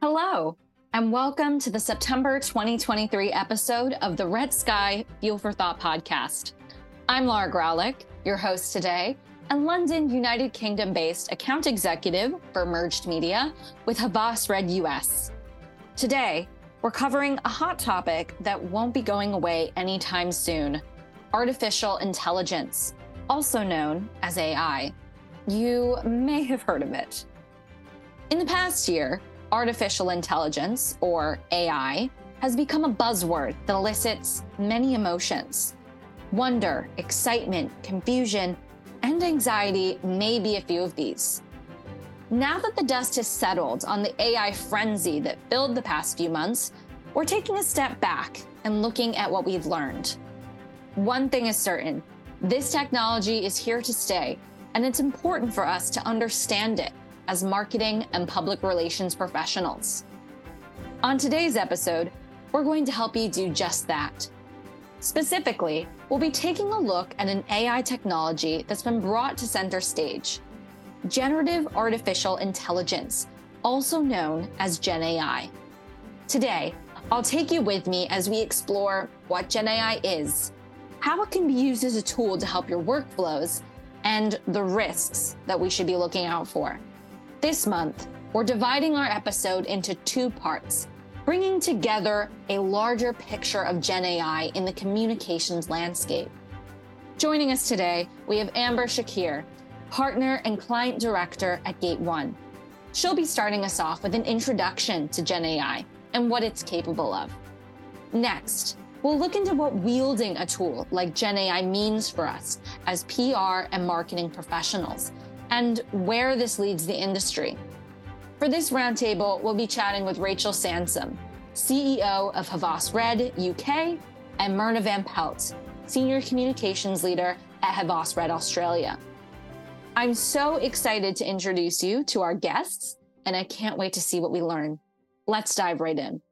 Hello, and welcome to the September 2023 episode of the Red Sky Fuel for Thought podcast. I'm Lara Graulich, your host today, and London, United Kingdom based account executive for Merged Media with Havas Red US. Today, we're covering a hot topic that won't be going away anytime soon artificial intelligence, also known as AI. You may have heard of it. In the past year, artificial intelligence, or AI, has become a buzzword that elicits many emotions. Wonder, excitement, confusion, and anxiety may be a few of these. Now that the dust has settled on the AI frenzy that filled the past few months, we're taking a step back and looking at what we've learned. One thing is certain this technology is here to stay, and it's important for us to understand it as marketing and public relations professionals. On today's episode, we're going to help you do just that. Specifically, we'll be taking a look at an AI technology that's been brought to center stage generative artificial intelligence, also known as Gen AI. Today, I'll take you with me as we explore what Gen AI is, how it can be used as a tool to help your workflows, and the risks that we should be looking out for. This month, we're dividing our episode into two parts, bringing together a larger picture of Gen AI in the communications landscape. Joining us today, we have Umbar Shakir, partner and client director at Gate One. She'll be starting us off with an introduction to Gen AI and what it's capable of. Next, we'll look into what wielding a tool like Gen AI means for us as PR and marketing professionals and where this leads the industry. For this roundtable, we'll be chatting with Rachael Sansom, CEO of Havas Red UK, and Myrna Van Pelt, Senior Communications Leader at Havas Red Australia. I'm so excited to introduce you to our guests, and I can't wait to see what we learn. Let's dive right in.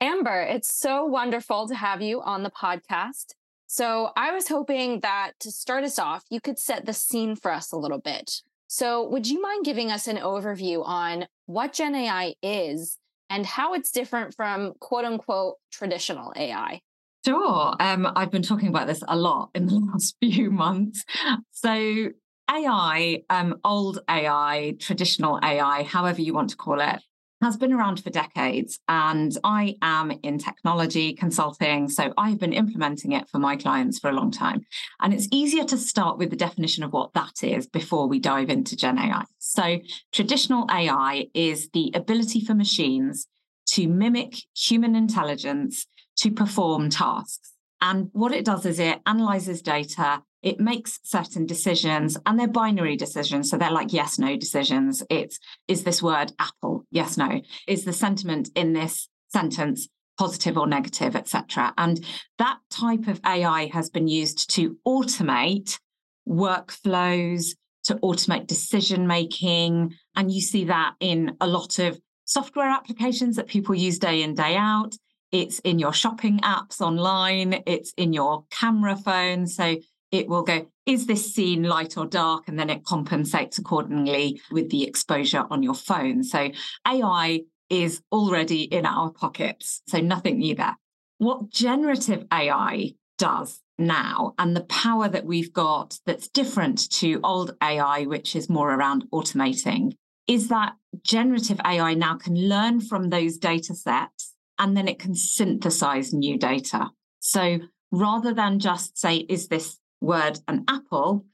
Umbar, it's so wonderful to have you on the podcast. So I was hoping that to start us off, you could set the scene for us a little bit. So would you mind giving us an overview on what Gen AI is and how it's different from quote unquote traditional AI? Sure. Um, I've been talking about this a lot in the last few months. So AI, um, old AI, traditional AI, however you want to call it, has been around for decades. And I am in technology consulting. So I've been implementing it for my clients for a long time. And it's easier to start with the definition of what that is before we dive into Gen AI. So traditional AI is the ability for machines to mimic human intelligence to perform tasks. And what it does is it analyzes data it makes certain decisions and they're binary decisions. So they're like yes, no decisions. It's is this word apple? Yes, no. Is the sentiment in this sentence positive or negative, etc. And that type of AI has been used to automate workflows, to automate decision making. And you see that in a lot of software applications that people use day in, day out. It's in your shopping apps online, it's in your camera phone. So it will go, is this scene light or dark? And then it compensates accordingly with the exposure on your phone. So AI is already in our pockets. So nothing new there. What generative AI does now and the power that we've got that's different to old AI, which is more around automating, is that generative AI now can learn from those data sets and then it can synthesize new data. So rather than just say, is this word an apple,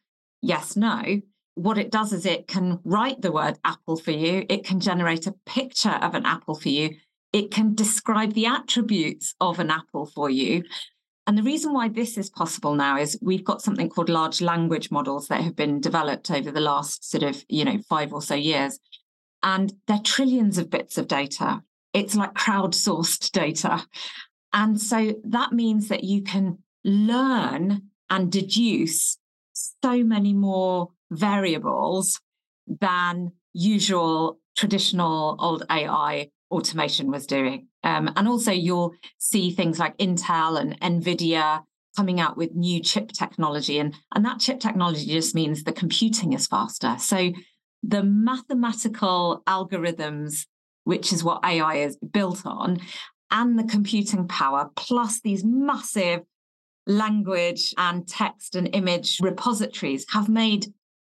yes, no. What it does is it can write the word apple for you. It can generate a picture of an apple for you. It can describe the attributes of an apple for you. And the reason why this is possible now is we've got something called large language models that have been developed over the last sort of, you know, five or so years. And they're trillions of bits of data. It's like crowdsourced data. And so that means that you can learn and deduce so many more variables than usual traditional old AI automation was doing. Um, and also, you'll see things like Intel and NVIDIA coming out with new chip technology. And, and that chip technology just means the computing is faster. So the mathematical algorithms which is what AI is built on, and the computing power, plus these massive language and text and image repositories, have made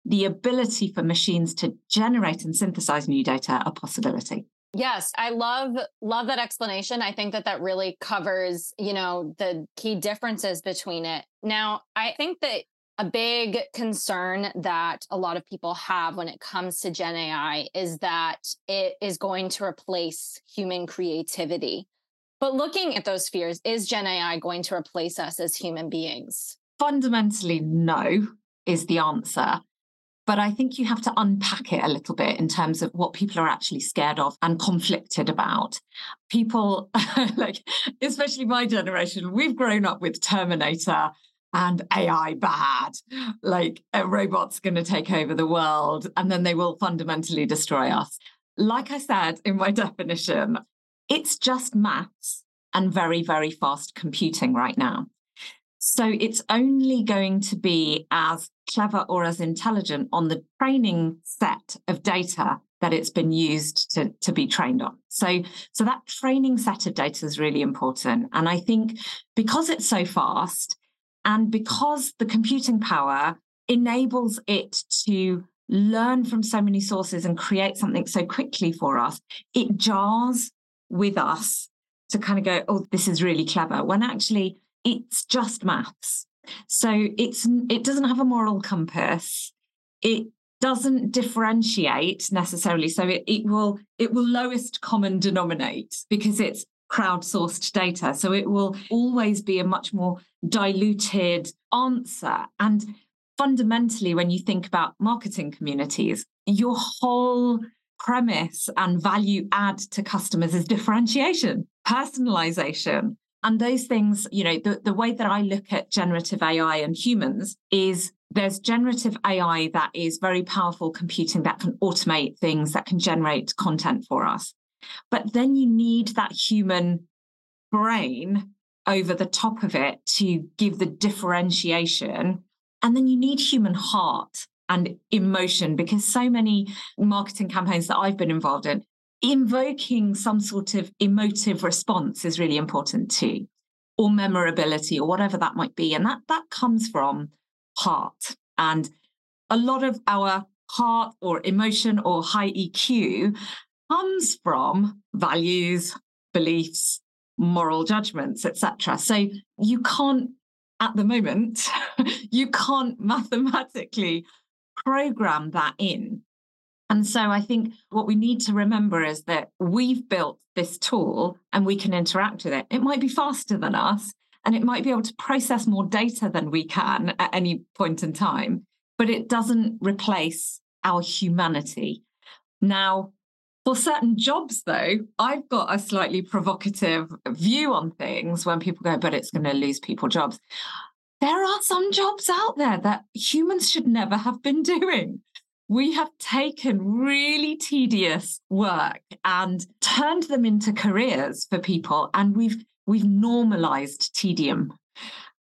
the ability for machines to generate and synthesize new data a possibility. Yes, I love love that explanation. I think that that really covers, you know, the key differences between it. Now, I think that a big concern that a lot of people have when it comes to Gen AI is that it is going to replace human creativity. But looking at those fears, is Gen AI going to replace us as human beings? Fundamentally, no, is the answer. But I think you have to unpack it a little bit in terms of what people are actually scared of and conflicted about. People, like, especially my generation, we've grown up with Terminator and AI bad. Like, a robot's going to take over the world and then they will fundamentally destroy us. Like I said in my definition, it's just maths and very, very fast computing right now. So it's only going to be as clever or as intelligent on the training set of data that it's been used to, to be trained on. So, so that training set of data is really important. And I think because it's so fast and because the computing power enables it to learn from so many sources and create something so quickly for us, it jars with us to kind of go, oh, this is really clever, when actually it's just maths. So it's it doesn't have a moral compass. It doesn't differentiate necessarily. So it, it will it will lowest common denominate because it's crowdsourced data. So it will always be a much more diluted answer. And fundamentally, when you think about marketing communities, your whole premise and value add to customers is differentiation, personalization, and those things, you know, the, the way that I look at generative AI and humans is there's generative AI that is very powerful computing that can automate things, that can generate content for us. But then you need that human brain over the top of it to give the differentiation. And then you need human heart and emotion because so many marketing campaigns that I've been involved in invoking some sort of emotive response is really important too, or memorability, or whatever that might be. And that that comes from heart. And a lot of our heart or emotion or high EQ comes from values, beliefs, moral judgments, etc. So you can't, at the moment, you can't mathematically program that in. And so I think what we need to remember is that we've built this tool and we can interact with it. It might be faster than us and it might be able to process more data than we can at any point in time, but it doesn't replace our humanity. Now, for certain jobs, though, I've got a slightly provocative view on things when people go, but it's going to lose people jobs. There are some jobs out there that humans should never have been doing. We have taken really tedious work and turned them into careers for people and we've we've normalized tedium.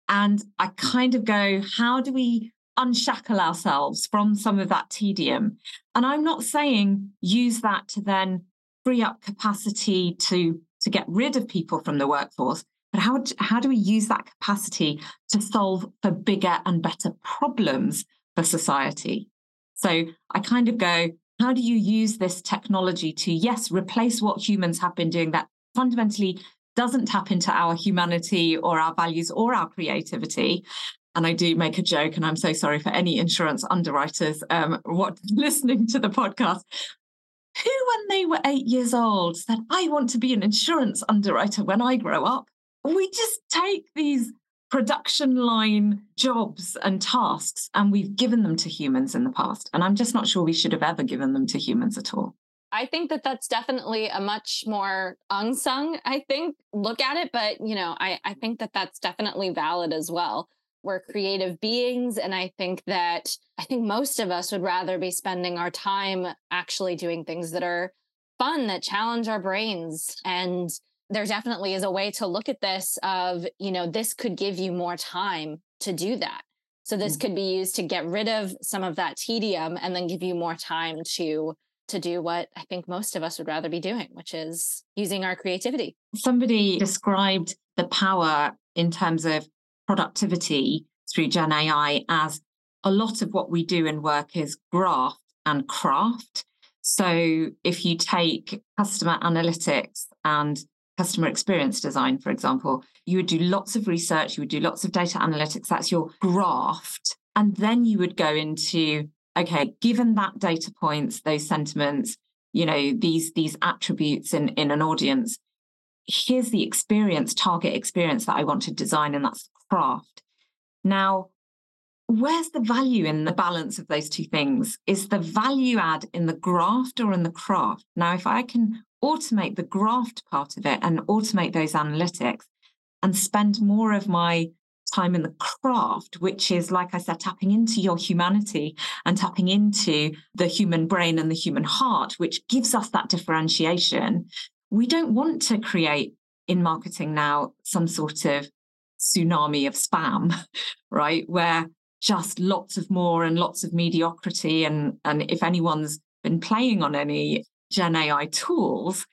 And i kind of go how do we unshackle ourselves from some of that tedium? And i'm not saying use that to then free up capacity to to get rid of people from the workforce but how, how do we use that capacity to solve for bigger and better problems for society so I kind of go, how do you use this technology to, yes, replace what humans have been doing that fundamentally doesn't tap into our humanity or our values or our creativity? And I do make a joke, and I'm so sorry for any insurance underwriters um, what listening to the podcast. Who, when they were eight years old, said, I want to be an insurance underwriter when I grow up? We just take these production line jobs and tasks, and we've given them to humans in the past. And I'm just not sure we should have ever given them to humans at all. I think that that's definitely a much more unsung, I think, look at it. But, you know, I, I think that that's definitely valid as well. We're creative beings. And I think that I think most of us would rather be spending our time actually doing things that are fun, that challenge our brains and there definitely is a way to look at this of you know this could give you more time to do that so this mm-hmm. could be used to get rid of some of that tedium and then give you more time to to do what I think most of us would rather be doing, which is using our creativity. Somebody described the power in terms of productivity through Gen AI as a lot of what we do in work is graft and craft. So if you take customer analytics and customer experience design, for example, you would do lots of research, you would do lots of data analytics, that's your graft. And then you would go into, okay, given that data points, those sentiments, you know, these these attributes in, in an audience, here's the experience, target experience that I want to design, and that's craft. Now, where's the value in the balance of those two things? Is the value add in the graft or in the craft? Now, if I can automate the graft part of it and automate those analytics and spend more of my time in the craft, which is, like I said, tapping into your humanity and tapping into the human brain and the human heart, which gives us that differentiation. We don't want to create in marketing now some sort of tsunami of spam, right? Where just lots of more and lots of mediocrity. And, and if anyone's been playing on any Gen AI tools,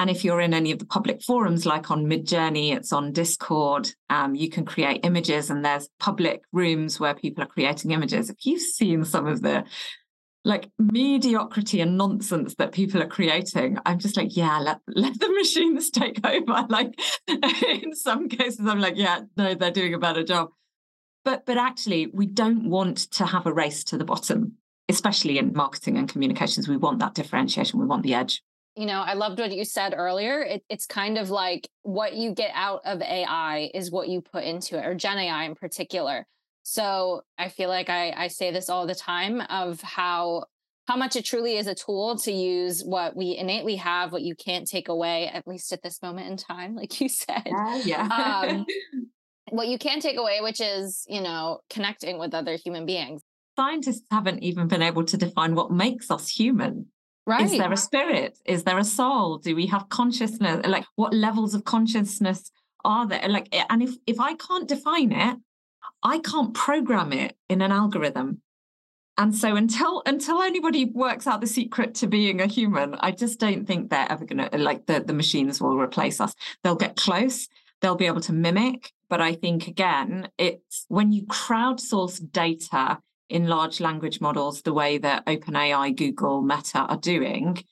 and if you're in any of the public forums, like on Midjourney, it's on Discord, um, you can create images and there's public rooms where people are creating images. If you've seen some of the like mediocrity and nonsense that people are creating, I'm just like, yeah, let, let the machines take over. Like in some cases, I'm like, yeah, no, they're doing a better job. But but actually, we don't want to have a race to the bottom, especially in marketing and communications. We want that differentiation. We want the edge. You know, I loved what you said earlier. It, it's kind of like what you get out of AI is what you put into it, or Gen AI in particular. So I feel like I, I say this all the time of how how much it truly is a tool to use what we innately have, what you can't take away, at least at this moment in time, like you said. Uh, yeah. um, what you can take away, which is, you know, connecting with other human beings. Scientists haven't even been able to define what makes us human. Right. Is there a spirit? Is there a soul? Do we have consciousness? Like what levels of consciousness are there? Like and if if I can't define it, I can't program it in an algorithm. And so until until anybody works out the secret to being a human, I just don't think they're ever gonna like the, the machines will replace us. They'll get close, they'll be able to mimic. But I think again, it's when you crowdsource data in large language models the way that OpenAI, Google, Meta are doing,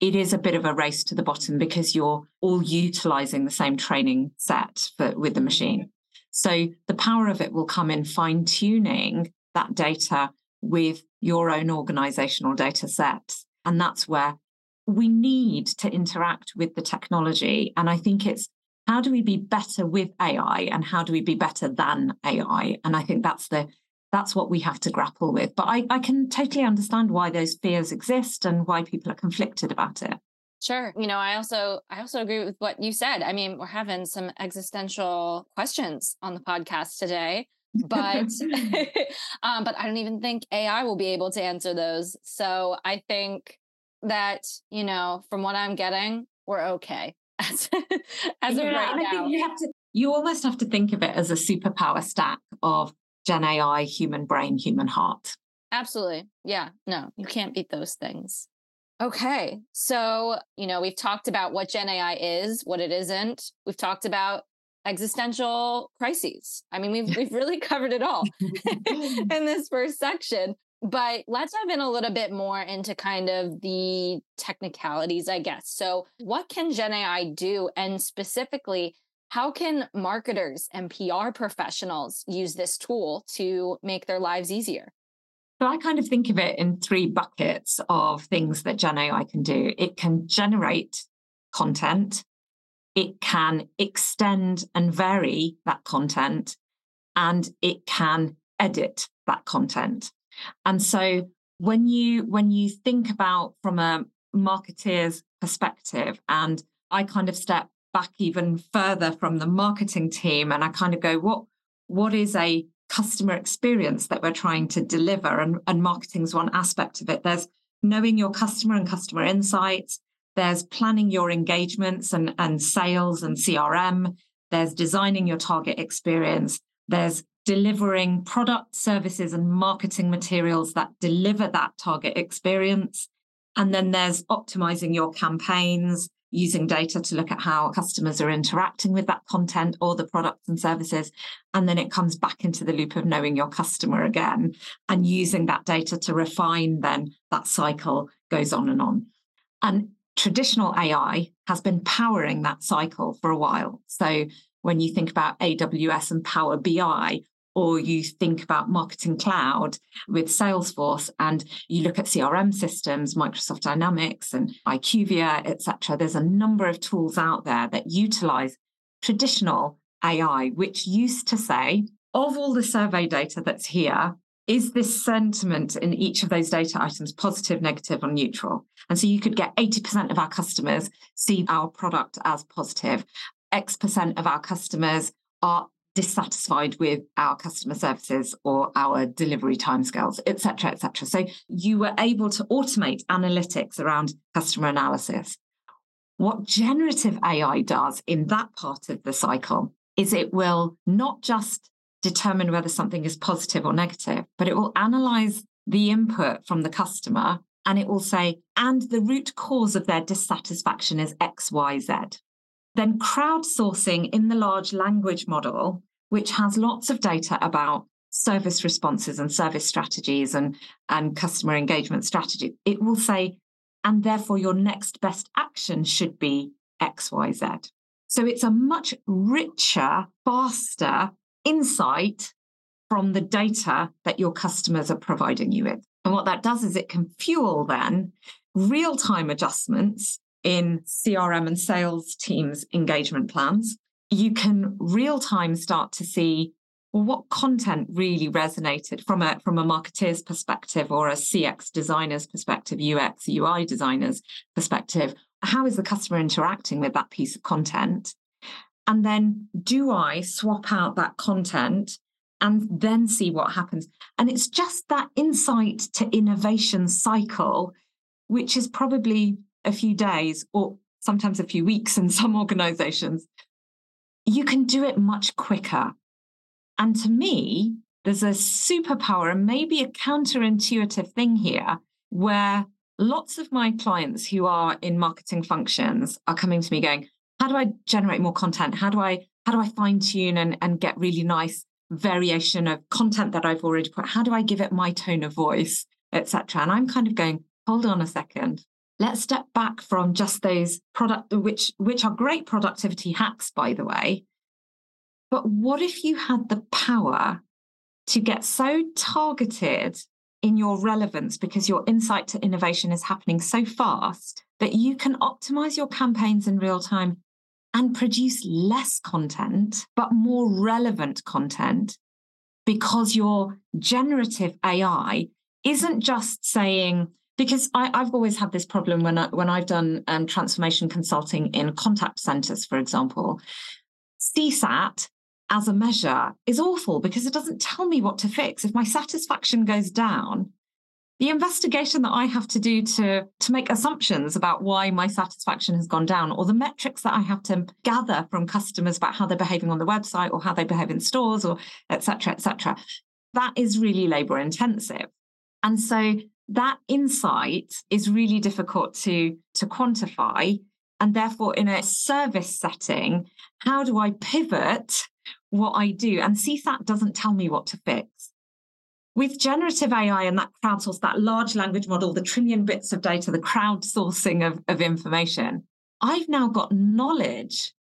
it is a bit of a race to the bottom because you're all utilizing the same training set for, with the machine. So the power of it will come in fine tuning that data with your own organizational data sets. And that's where we need to interact with the technology. And I think it's how do we be better with AI and how do we be better than AI? And I think that's the that's what we have to grapple with. But I, I can totally understand why those fears exist and why people are conflicted about it. Sure. You know, I also I also agree with what you said. I mean, we're having some existential questions on the podcast today, but um, but I don't even think AI will be able to answer those. So I think that you know, from what I'm getting, we're okay as, as yeah, of right now. you have to you almost have to think of it as a superpower stack of Gen AI, human brain, human heart. Absolutely. Yeah. No, you can't beat those things. Okay. So, you know, we've talked about what Gen AI is, what it isn't. We've talked about existential crises. I mean, we've we've really covered it all in this first section. But let's dive in a little bit more into kind of the technicalities, I guess. So, what can Gen AI do? And specifically, how can marketers and PR professionals use this tool to make their lives easier? So I kind of think of it in three buckets of things that Gen AI can do. It can generate content, it can extend and vary that content, and it can edit that content. And so when you when you think about from a marketeer's perspective, and I kind of step back even further from the marketing team and I kind of go, what what is a customer experience that we're trying to deliver? And, and marketing is one aspect of it. There's knowing your customer and customer insights. There's planning your engagements and, and sales and CRM. There's designing your target experience. There's delivering product, services, and marketing materials that deliver that target experience. And then there's optimizing your campaigns, using data to look at how customers are interacting with that content or the products and services. And then it comes back into the loop of knowing your customer again and using that data to refine, then that cycle goes on and on. And traditional AI has been powering that cycle for a while. So when you think about AWS and Power BI, or you think about marketing cloud with salesforce and you look at crm systems microsoft dynamics and IQVIA etc there's a number of tools out there that utilize traditional ai which used to say of all the survey data that's here is this sentiment in each of those data items positive negative or neutral? And so you could get 80% of our customers see our product as positive. X percent of our customers are dissatisfied with our customer services or our delivery timescales, et cetera, et cetera. So you were able to automate analytics around customer analysis. What generative AI does in that part of the cycle is it will not just determine whether something is positive or negative, but it will analyze the input from the customer and it will say, and the root cause of their dissatisfaction is XYZ. Then crowdsourcing in the large language model, which has lots of data about service responses and service strategies and, and customer engagement strategy, it will say, and therefore your next best action should be XYZ. So it's a much richer, faster insight from the data that your customers are providing you with. And what that does is it can fuel then real time adjustments in CRM and sales teams' engagement plans. You can real time start to see well, what content really resonated from a from a marketeer's perspective or a CX designer's perspective, UX, UI designer's perspective. How is the customer interacting with that piece of content? And then do I swap out that content and then see what happens? And it's just that insight to innovation cycle, which is probably a few days or sometimes a few weeks in some organizations, you can do it much quicker. And to me, there's a superpower and maybe a counterintuitive thing here where lots of my clients who are in marketing functions are coming to me going, how do I generate more content? How do I how do I fine tune and, and get really nice variation of content that I've already put? How do I give it my tone of voice, etc.? And I'm kind of going, hold on a second let's step back from just those product which which are great productivity hacks by the way. But what if you had the power to get so targeted in your relevance because your insight to innovation is happening so fast that you can optimize your campaigns in real time and produce less content but more relevant content because your generative AI isn't just saying because I, have always had this problem when I, when I've done um, transformation consulting in contact centers, for example. CSAT as a measure is awful because it doesn't tell me what to fix. If my satisfaction goes down, the investigation that I have to do to, to make assumptions about why my satisfaction has gone down, or the metrics that I have to gather from customers about how they're behaving on the website or how they behave in stores, or et cetera, et cetera, that is really labor intensive. And so that insight is really difficult to, to quantify. And therefore, in a service setting, how do I pivot what I do? And CSAT doesn't tell me what to fix. With generative AI and that crowdsource, that large language model, the trillion bits of data, the crowdsourcing of, of information, I've now got knowledge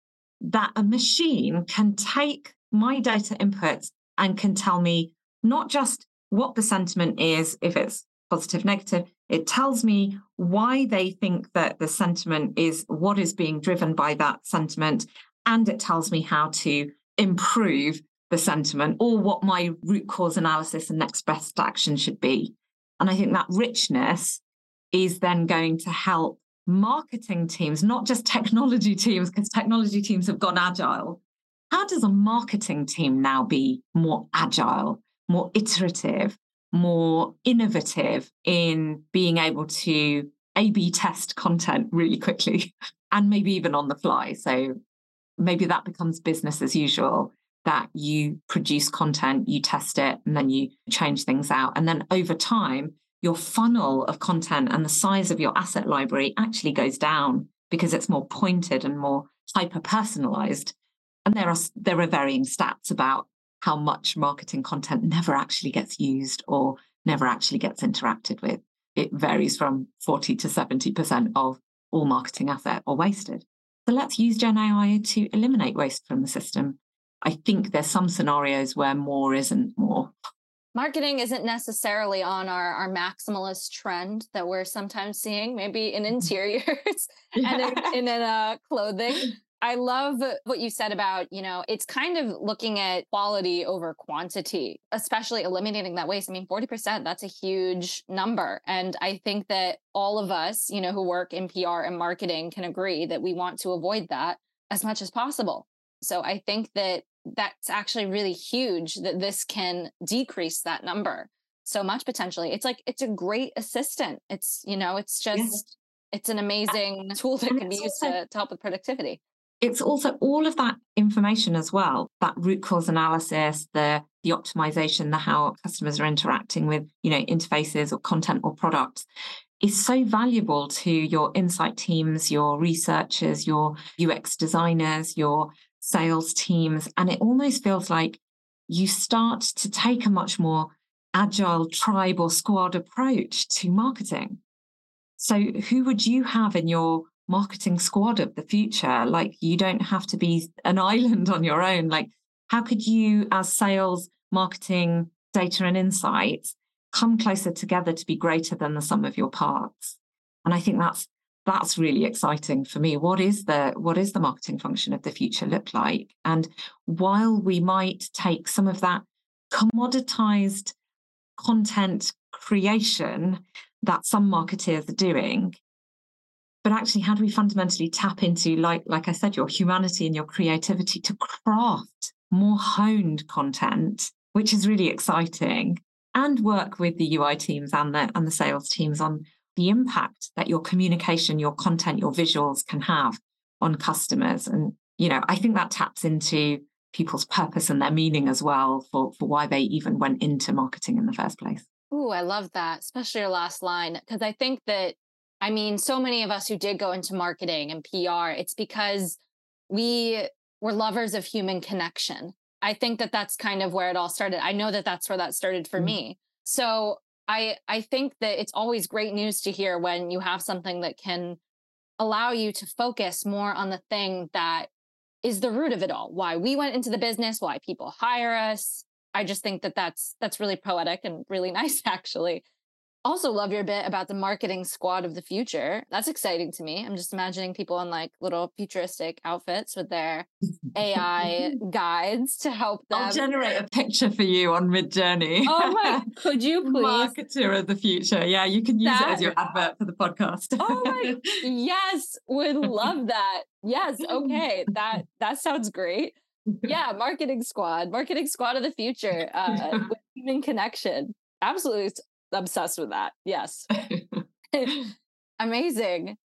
that a machine can take my data inputs and can tell me not just what the sentiment is, if it's positive, negative. It tells me why they think that the sentiment is what is being driven by that sentiment. And it tells me how to improve the sentiment or what my root cause analysis and next best action should be. And I think that richness is then going to help marketing teams, not just technology teams, because technology teams have gone agile. How does a marketing team now be more agile, more iterative, more innovative in being able to A B test content really quickly and maybe even on the fly. So maybe that becomes business as usual that you produce content, you test it, and then you change things out. And then over time, your funnel of content and the size of your asset library actually goes down because it's more pointed and more hyper personalized. And there are there are varying stats about how much marketing content never actually gets used or never actually gets interacted with. It varies from 40 to 70% of all marketing asset are wasted. So let's use Gen AI to eliminate waste from the system. I think there's some scenarios where more isn't more. Marketing isn't necessarily on our, our maximalist trend that we're sometimes seeing, maybe in mm-hmm. interiors yeah. and in, in, in uh, clothing. I love what you said about, you know, it's kind of looking at quality over quantity, especially eliminating that waste. I mean, 40%, that's a huge number. And I think that all of us, you know, who work in PR and marketing can agree that we want to avoid that as much as possible. So I think that that's actually really huge that this can decrease that number so much potentially. It's like, it's a great assistant. It's, you know, it's just, it's an amazing tool that can be used to, to help with productivity it's also all of that information as well that root cause analysis the the optimization the how customers are interacting with you know interfaces or content or products is so valuable to your insight teams your researchers your ux designers your sales teams. And it almost feels like you start to take a much more agile tribe or squad approach to marketing. So who would you have in your marketing squad of the future. Like you don't have to be an island on your own. Like, how could you, as sales, marketing, data, and insights, come closer together to be greater than the sum of your parts? And I think that's that's really exciting for me. What is the what is the marketing function of the future look like? And while we might take some of that commoditized content creation that some marketeers are doing but actually how do we fundamentally tap into like like i said your humanity and your creativity to craft more honed content which is really exciting and work with the ui teams and the and the sales teams on the impact that your communication your content your visuals can have on customers? And you know i think that taps into people's purpose and their meaning as well for for why they even went into marketing in the first place. Ooh, I love that, especially your last line, because I think that I mean, so many of us who did go into marketing and PR, it's because we were lovers of human connection. I think that that's kind of where it all started. I know that that's where that started for mm-hmm. me. So I I think that it's always great news to hear when you have something that can allow you to focus more on the thing that is the root of it all. Why we went into the business, why people hire us. I just think that that's that's really poetic and really nice actually also love your bit about the marketing squad of the future. That's exciting to me. I'm just imagining people in like little futuristic outfits with their AI guides to help them. I'll generate a picture for you on Midjourney. Oh my, could you please? Marketer of the future. Yeah, you can use that... it as your advert for the podcast. oh my, yes, would love that. Yes, okay, that that sounds great. Yeah, marketing squad, marketing squad of the future, uh, with human connection. Absolutely obsessed with that. Yes. Amazing.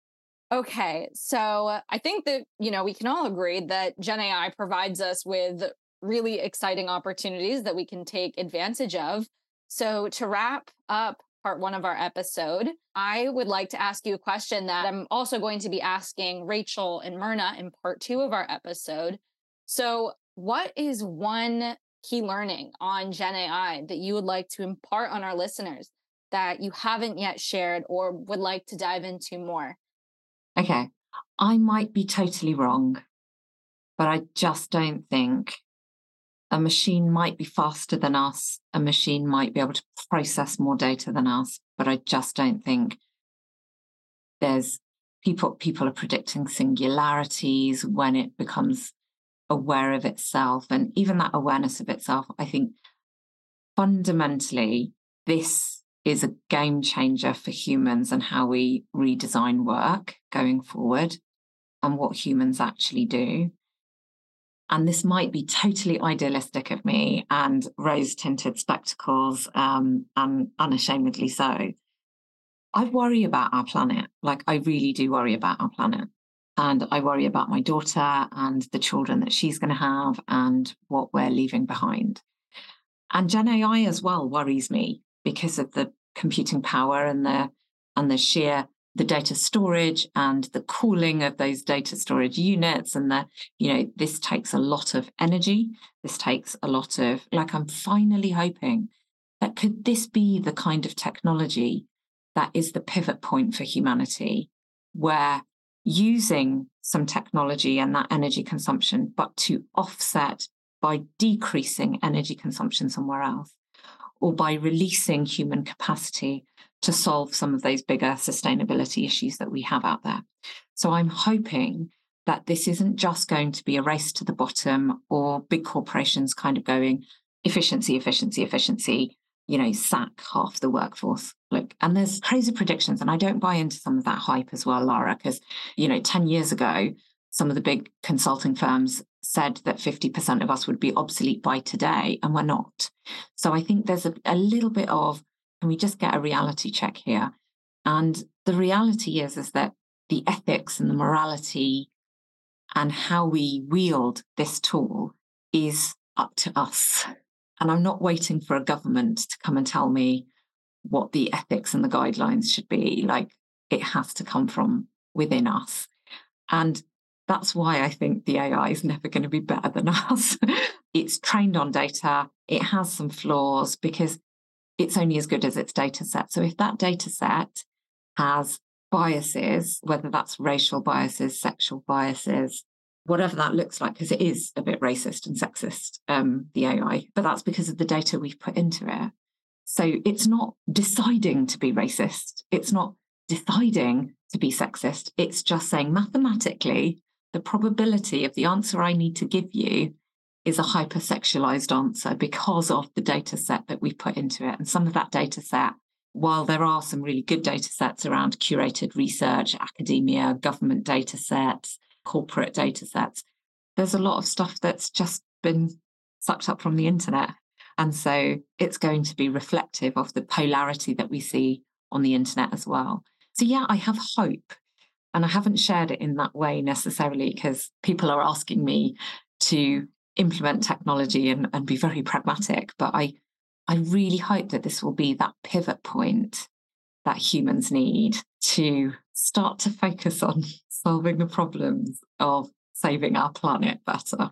Okay. So I think that, you know, we can all agree that Gen AI provides us with really exciting opportunities that we can take advantage of. So to wrap up part one of our episode, I would like to ask you a question that I'm also going to be asking Rachael and Myrna in part two of our episode. So, what is one key learning on Gen AI that you would like to impart on our listeners that you haven't yet shared or would like to dive into more? Okay. I might be totally wrong, but I just don't think a machine might be faster than us. A machine might be able to process more data than us, but I just don't think there's people people are predicting singularities when it becomes aware of itself and even that awareness of itself i think fundamentally this is a game changer for humans and how we redesign work going forward and what humans actually do. And this might be totally idealistic of me and rose tinted spectacles, um, and unashamedly so. I worry about our planet. Like, I really do worry about our planet. And I worry about my daughter and the children that she's going to have and what we're leaving behind. And Gen AI as well worries me because of the computing power and the and the sheer the data storage and the cooling of those data storage units and the you know this takes a lot of energy. This takes a lot of like i'm finally hoping that could this be the kind of technology that is the pivot point for humanity where using some technology and that energy consumption but to offset by decreasing energy consumption somewhere else or by releasing human capacity to solve some of those bigger sustainability issues that we have out there. So I'm hoping that this isn't just going to be a race to the bottom or big corporations kind of going efficiency, efficiency, efficiency, you know, sack half the workforce. Look, and there's crazy predictions, and I don't buy into some of that hype as well, Lara, because, you know, 10 years ago, some of the big consulting firms said that 50% of us would be obsolete by today, and we're not. So I think there's a, a little bit of can we just get a reality check here? And the reality is, is that the ethics and the morality and how we wield this tool is up to us. And I'm not waiting for a government to come and tell me what the ethics and the guidelines should be. Like it has to come from within us. And that's why I think the AI is never going to be better than us. it's trained on data. It has some flaws because it's only as good as its data set. So if that data set has biases, whether that's racial biases, sexual biases, whatever that looks like, because it is a bit racist and sexist, um, the AI, but that's because of the data we've put into it. So it's not deciding to be racist. It's not deciding to be sexist. It's just saying mathematically, the probability of the answer I need to give you is a hypersexualized answer because of the data set that we put into it. And some of that data set, while there are some really good data sets around curated research, academia, government data sets, corporate data sets, there's a lot of stuff that's just been sucked up from the internet. And so it's going to be reflective of the polarity that we see on the internet as well. So, yeah, I have hope. And I haven't shared it in that way necessarily because people are asking me to implement technology and, and be very pragmatic. But I, I really hope that this will be that pivot point that humans need to start to focus on solving the problems of saving our planet better.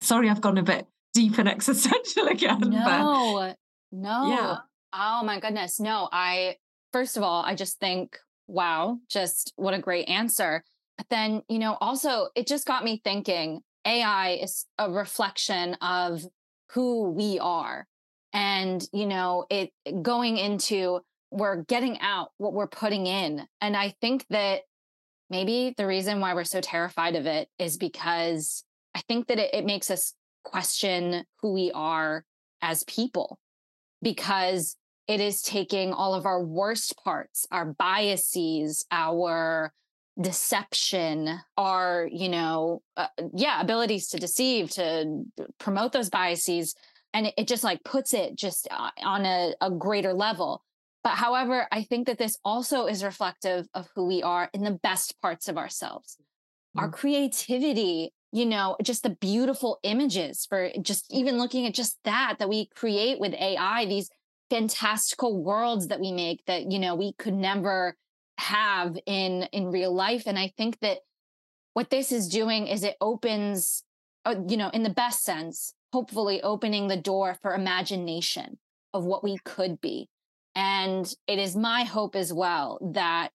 Sorry, I've gone a bit deep and existential again. No, but, no. Yeah. Oh my goodness. No, I, first of all, I just think, wow, just what a great answer. But then, you know, also it just got me thinking AI is a reflection of who we are. And, you know, it going into we're getting out what we're putting in. And I think that maybe the reason why we're so terrified of it is because I think that it, it makes us question who we are as people because it is taking all of our worst parts, our biases, our deception our you know uh, yeah abilities to deceive to promote those biases and it, it just like puts it just uh, on a, a greater level but however i think that this also is reflective of who we are in the best parts of ourselves mm-hmm. our creativity you know just the beautiful images for just even looking at just that that we create with ai these fantastical worlds that we make that you know we could never have in in real life and i think that what this is doing is it opens uh, you know in the best sense hopefully opening the door for imagination of what we could be. And it is my hope as well that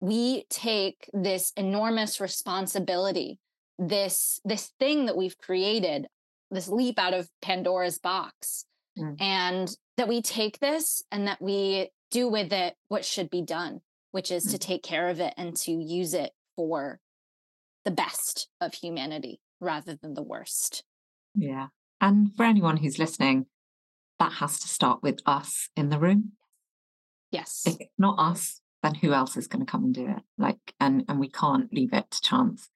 we take this enormous responsibility this this thing that we've created this leap out of pandora's box mm. and that we take this and that we do with it what should be done which is mm-hmm. to take care of it and to use it for the best of humanity rather than the worst. Yeah. And for anyone who's listening, that has to start with us in the room. Yes. If not us, then who else is going to come and do it? Like, and and we can't leave it to chance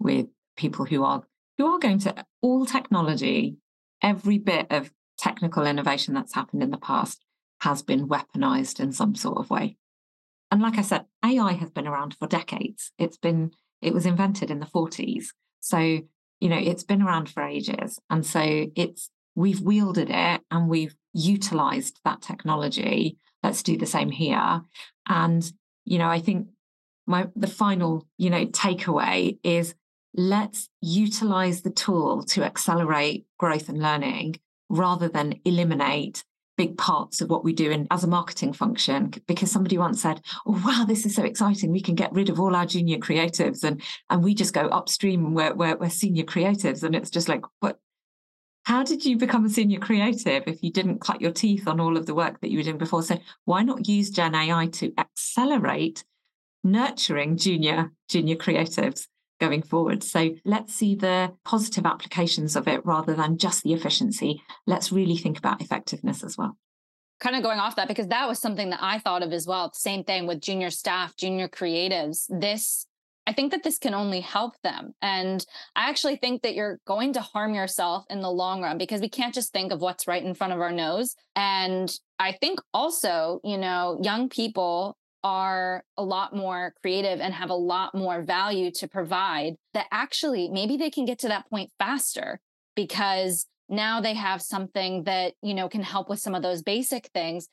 with people who are who are going to all technology, every bit of technical innovation that's happened in the past has been weaponized in some sort of way. And like I said, AI has been around for decades. It's been, it was invented in the 40s. So, you know, it's been around for ages. And so it's, we've wielded it and we've utilized that technology let's do the same here. And, you know, I think my the final, you know, takeaway is let's utilize the tool to accelerate growth and learning rather than eliminate big parts of what we do in, as a marketing function because somebody once said oh wow this is so exciting. We can get rid of all our junior creatives and and we just go upstream we're, we're, we're senior creatives and it's just like what how did you become a senior creative if you didn't cut your teeth on all of the work that you were doing before? So why not use gen ai to accelerate nurturing junior junior creatives going forward. So let's see the positive applications of it rather than just the efficiency. Let's really think about effectiveness as well. Kind of going off that, because that was something that I thought of as well. Same thing with junior staff, junior creatives. This I think that this can only help them. And I actually think that you're going to harm yourself in the long run because we can't just think of what's right in front of our nose. And I think also, you know, young people are a lot more creative and have a lot more value to provide that actually maybe they can get to that point faster because now they have something that you know can help with some of those basic things.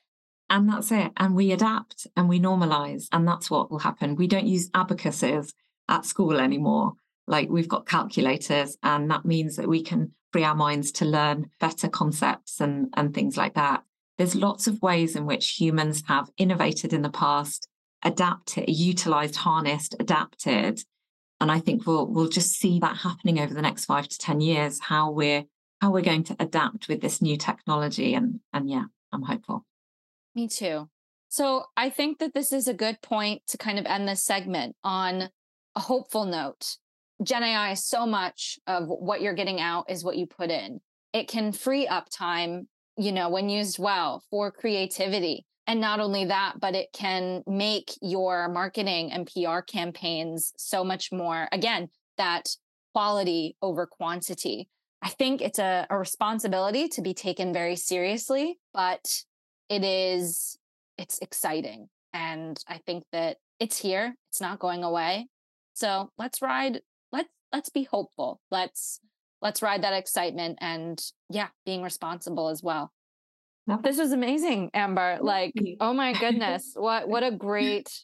And that's it and we adapt and we normalize and that's what will happen. We don't use abacuses at school anymore. Like we've got calculators and that means that we can free our minds to learn better concepts and and things like that there's lots of ways in which humans have innovated in the past, adapted, utilized, harnessed, adapted. And I think we'll we'll just see that happening over the next five to 10 years, how we're how we're going to adapt with this new technology. And and yeah, I'm hopeful. Me too. So I think that this is a good point to kind of end this segment on a hopeful note. Gen AI so much of what you're getting out is what you put in. It can free up time you know, when used well for creativity. And not only that, but it can make your marketing and PR campaigns so much more, again, that quality over quantity. I think it's a, a responsibility to be taken very seriously, but it is, it's exciting. And I think that it's here, it's not going away. So let's ride, let's, let's be hopeful. Let's, let's ride that excitement and yeah, being responsible as well. This was amazing, Umbar. Like, oh my goodness, what what a great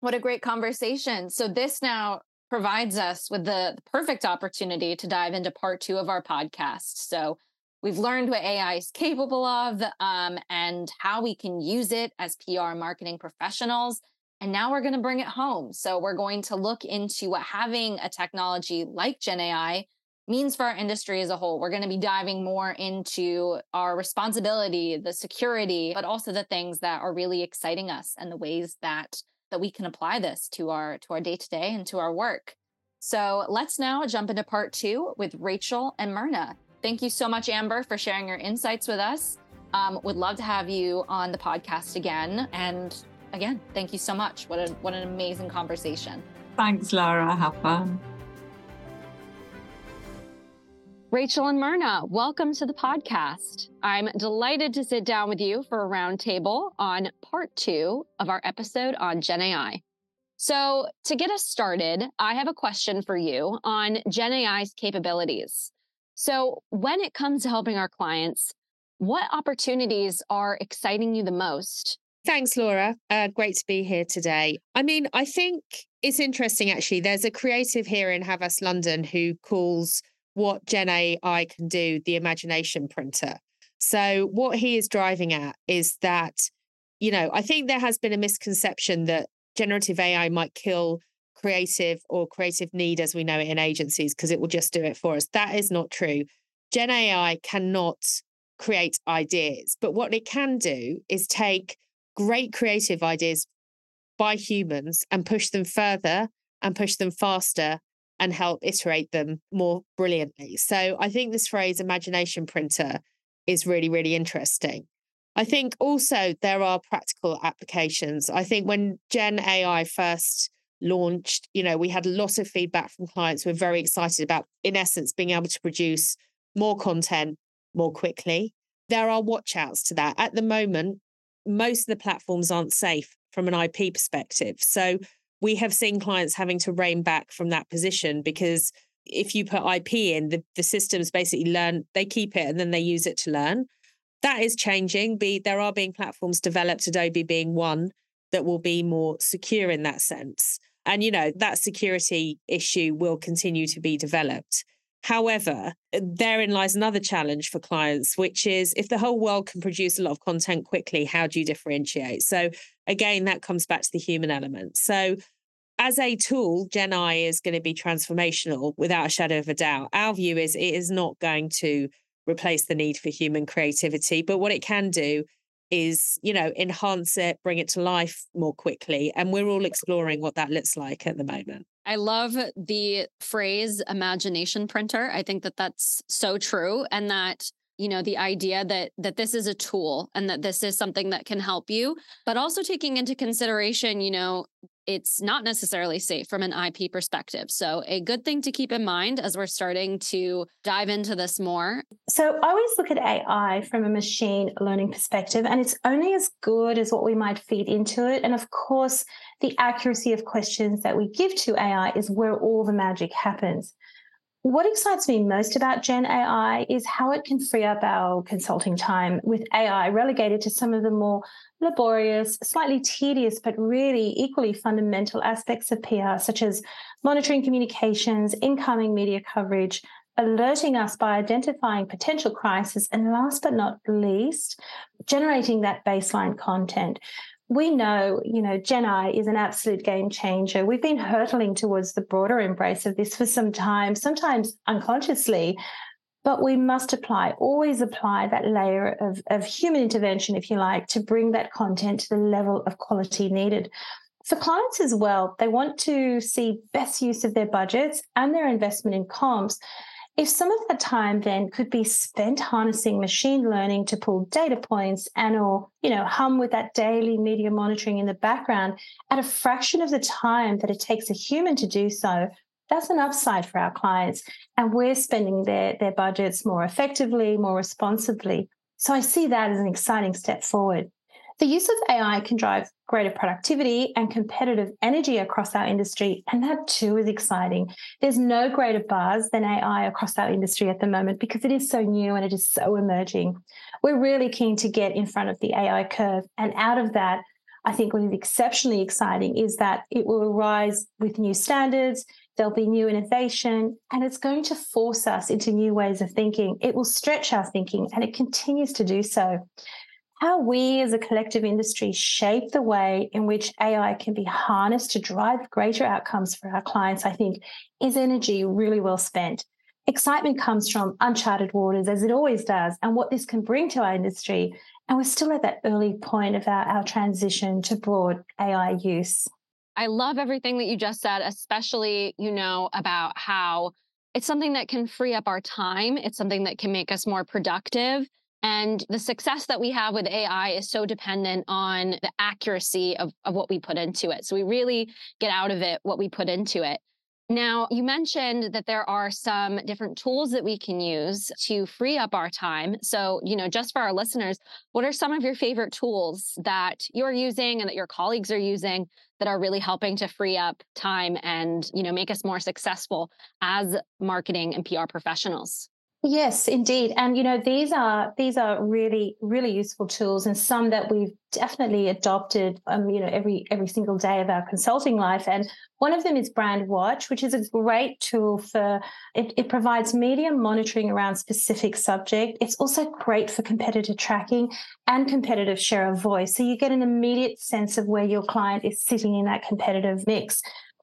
what a great conversation. So this now provides us with the, perfect opportunity to dive into part two of our podcast. So we've learned what AI is capable of um, and how we can use it as PR marketing professionals. And now we're going to bring it home. So we're going to look into what having a technology like Gen AI means for our industry as a whole. We're going to be diving more into our responsibility, the security, but also the things that are really exciting us and the ways that that we can apply this to our to our day-to-day and to our work. So let's now jump into part two with Rachael and Myrna. Thank you so much, Umbar, for sharing your insights with us. Um, would love to have you on the podcast again. And again, thank you so much. What a what an amazing conversation. Thanks, Lara. Have fun. Rachael and Myrna, welcome to the podcast. I'm delighted to sit down with you for a roundtable on part two of our episode on Gen AI. So, to get us started, I have a question for you on Gen AI's capabilities. So, when it comes to helping our clients, what opportunities are exciting you the most? Thanks, Lara. Uh, great to be here today. I mean, I think it's interesting actually. There's a creative here in Havas London who calls what Gen AI can do, the imagination printer. So, what he is driving at is that, you know, I think there has been a misconception that generative AI might kill creative or creative need as we know it in agencies because it will just do it for us. That is not true. Gen AI cannot create ideas, but what it can do is take great creative ideas by humans and push them further and push them faster and help iterate them more brilliantly. So I think this phrase imagination printer is really, really interesting. I think also there are practical applications. I think when Gen AI first launched, you know, we had a lot of feedback from clients who were very excited about, in essence, being able to produce more content more quickly. There are watchouts to that. At the moment, most of the platforms aren't safe from an IP perspective. So we have seen clients having to rein back from that position because if you put IP in, the, the systems basically learn, they keep it and then they use it to learn. that is changing. Be there are being platforms developed, Adobe being one, that will be more secure in that sense. And you know, that security issue will continue to be developed. However, therein lies another challenge for clients, which is if the whole world can produce a lot of content quickly, how do you differentiate? So, again, that comes back to the human element. So, as a tool, Gen AI is going to be transformational without a shadow of a doubt. Our view is it is not going to replace the need for human creativity, but what it can do is, you know, enhance it, bring it to life more quickly. And we're all exploring what that looks like at the moment. I love the phrase imagination printer. I think that that's so true and that you know the idea that that this is a tool and that this is something that can help you but also taking into consideration you know it's not necessarily safe from an IP perspective. So, a good thing to keep in mind as we're starting to dive into this more. So, I always look at AI from a machine learning perspective, and it's only as good as what we might feed into it. And of course, the accuracy of questions that we give to AI is where all the magic happens. What excites me most about Gen AI is how it can free up our consulting time with AI relegated to some of the more laborious, slightly tedious, but really equally fundamental aspects of PR, such as monitoring communications, incoming media coverage, alerting us by identifying potential crisis, and last but not least, generating that baseline content we know, you know, Gen AI is an absolute game changer. We've been hurtling towards the broader embrace of this for some time, sometimes unconsciously, but we must apply, always apply that layer of, of human intervention, if you like, to bring that content to the level of quality needed. For clients as well, they want to see best use of their budgets and their investment in comms if some of that time then could be spent harnessing machine learning to pull data points and or you know hum with that daily media monitoring in the background at a fraction of the time that it takes a human to do so that's an upside for our clients. And we're spending their their budgets more effectively more responsibly. So i see that as an exciting step forward the use of ai can drive greater productivity and competitive energy across our industry. And that too is exciting. There's no greater buzz than AI across our industry at the moment because it is so new and it is so emerging. We're really keen to get in front of the AI curve. And out of that, I think what is exceptionally exciting is that it will arise with new standards, there'll be new innovation, and it's going to force us into new ways of thinking. It will stretch our thinking, and it continues to do so how we as a collective industry shape the way in which AI can be harnessed to drive greater outcomes for our clients, I think, is energy really well spent. Excitement comes from uncharted waters, as it always does, and what this can bring to our industry. And we're still at that early point of our, our transition to broad AI use. I love everything that you just said, especially, you know, about how it's something that can free up our time. It's something that can make us more productive. And the success that we have with AI is so dependent on the accuracy of, of what we put into it. So we really get out of it what we put into it. Now, you mentioned that there are some different tools that we can use to free up our time. So, you know, just for our listeners, what are some of your favorite tools that you're using and that your colleagues are using that are really helping to free up time and, you know, make us more successful as marketing and PR professionals? Yes, indeed. And you know, these are these are really really useful tools and some that we've definitely adopted um, you know, every every single day of our consulting life. And one of them is Brandwatch, which is a great tool for it, it provides media monitoring around specific subject. It's also great for competitor tracking and competitive share of voice. So you get an immediate sense of where your client is sitting in that competitive mix.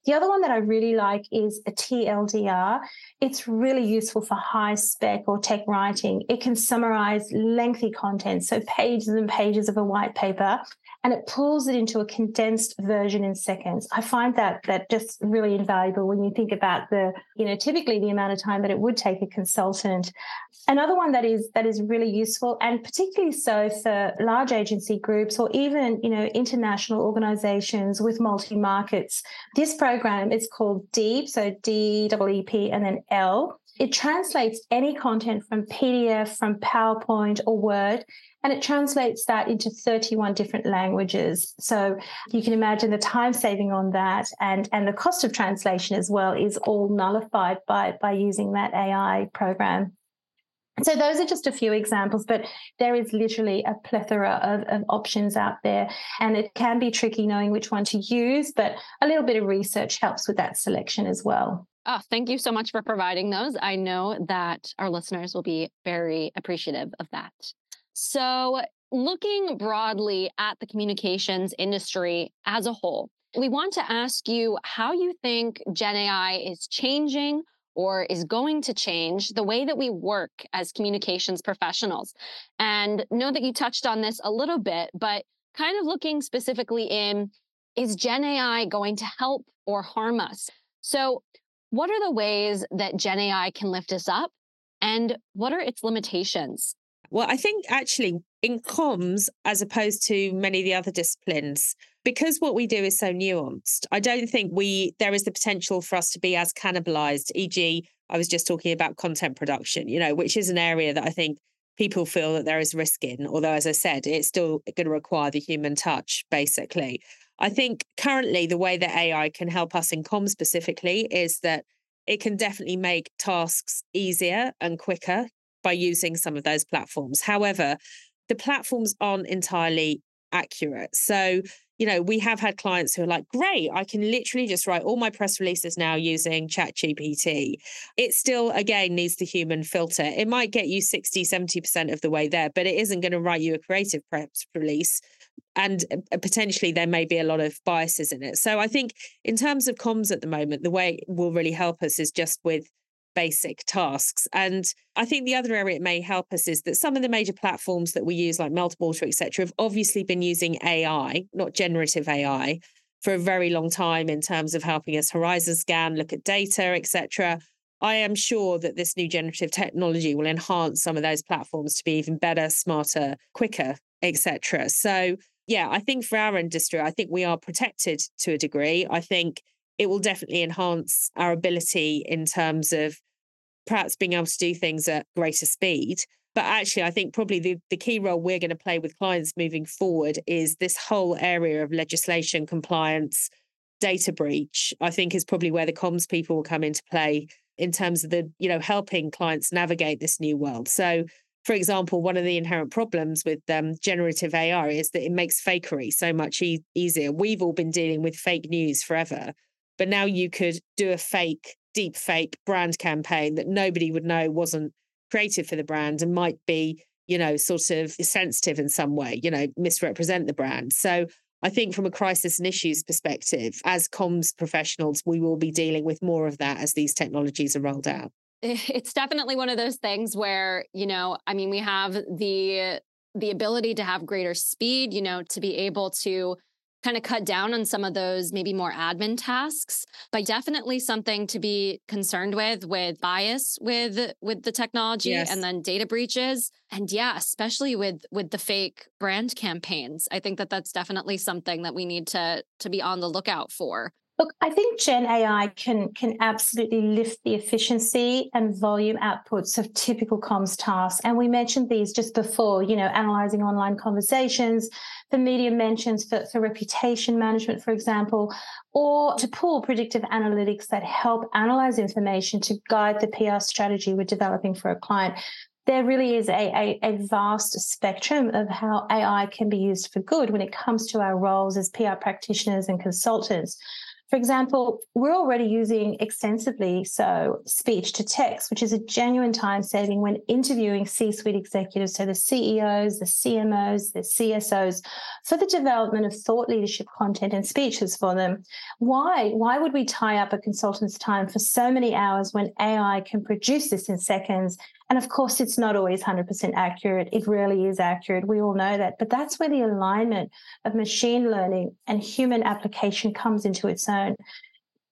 The other one that I really like is a TLDR. It's really useful for high spec or tech writing. It can summarize lengthy content, so pages and pages of a white paper, and it pulls it into a condensed version in seconds. I find that that just really invaluable when you think about the, you know, typically the amount of time that it would take a consultant. Another one that is that is really useful and particularly so for large agency groups or even, you know, international organizations with multi markets. This program is called Deep, so D E P and then L. It translates any content from PDF, from PowerPoint or Word and it translates that into 31 different languages. So you can imagine the time saving on that and, and the cost of translation as well is all nullified by, by using that AI program. So those are just a few examples, but there is literally a plethora of, of, options out there. And it can be tricky knowing which one to use, but a little bit of research helps with that selection as well. Oh, thank you so much for providing those. I know that our listeners will be very appreciative of that. So, looking broadly at the communications industry as a whole, we want to ask you how you think Gen AI is changing or is going to change the way that we work as communications professionals. And know that you touched on this a little bit, but kind of looking specifically in is Gen AI going to help or harm us? So, what are the ways that Gen AI can lift us up? And what are its limitations? Well, I think actually in comms, as opposed to many of the other disciplines, because what we do is so nuanced, I don't think we there is the potential for us to be as cannibalized. E.g., I was just talking about content production, you know, which is an area that I think people feel that there is risk in. Although, as I said, it's still going to require the human touch, basically. I think currently the way that AI can help us in comms specifically is that it can definitely make tasks easier and quicker by using some of those platforms. However, the platforms aren't entirely accurate. So, you know, we have had clients who are like, great, I can literally just write all my press releases now using ChatGPT. It still, again, needs the human filter. It might get you 60, 70% of the way there, but it isn't going to write you a creative press release. And uh, potentially there may be a lot of biases in it. So I think in terms of comms at the moment, the way it will really help us is just with basic tasks. And I think the other area it may help us is that some of the major platforms that we use, like Meltwater, etc., have obviously been using AI, not generative AI, for a very long time in terms of helping us horizon scan, look at data, etc. I am sure that this new generative technology will enhance some of those platforms to be even better, smarter, quicker, etc. So yeah, I think for our industry, I think we are protected to a degree. I think it will definitely enhance our ability in terms of perhaps being able to do things at greater speed. But actually, I think probably the, the key role we're going to play with clients moving forward is this whole area of legislation, compliance, data breach. I think is probably where the comms people will come into play in terms of the, you know, helping clients navigate this new world. So, for example, one of the inherent problems with um, generative AI is that it makes fakery so much e- easier. We've all been dealing with fake news forever, but now you could do a fake deep fake brand campaign that nobody would know wasn't created for the brand and might be, you know, sort of sensitive in some way, you know, misrepresent the brand. So I think from a crisis and issues perspective, as comms professionals, we will be dealing with more of that as these technologies are rolled out. Eh, it's definitely one of those things where, you know, I mean, we have the the ability to have greater speed, you know, to be able to kind of cut down on some of those maybe more admin tasks but definitely something to be concerned with with bias with with the technology yes. and then data breaches and yeah especially with with the fake brand campaigns i think that that's definitely something that we need to to be on the lookout for Look, I think Gen AI can can absolutely lift the efficiency and volume outputs of typical comms tasks. And we mentioned these just before, you know, analyzing online conversations, the media mentions for, for reputation management, for example, or to pull predictive analytics that help analyze information to guide the PR strategy we're developing for a client there really is a, a, a, vast spectrum of how AI can be used for good when it comes to our roles as PR practitioners and consultants. For example, we're already using extensively so speech to text, which is a genuine time saving when interviewing C suite executives, so the CEOs, the CMOs, the CSOs, for the development of thought leadership content and speeches for them. Why? Why would we tie up a consultant's time for so many hours when AI can produce this in seconds and of course, it's not always 100% accurate. It rarely is accurate. We all know that. But that's where the alignment of machine learning and human application comes into its own.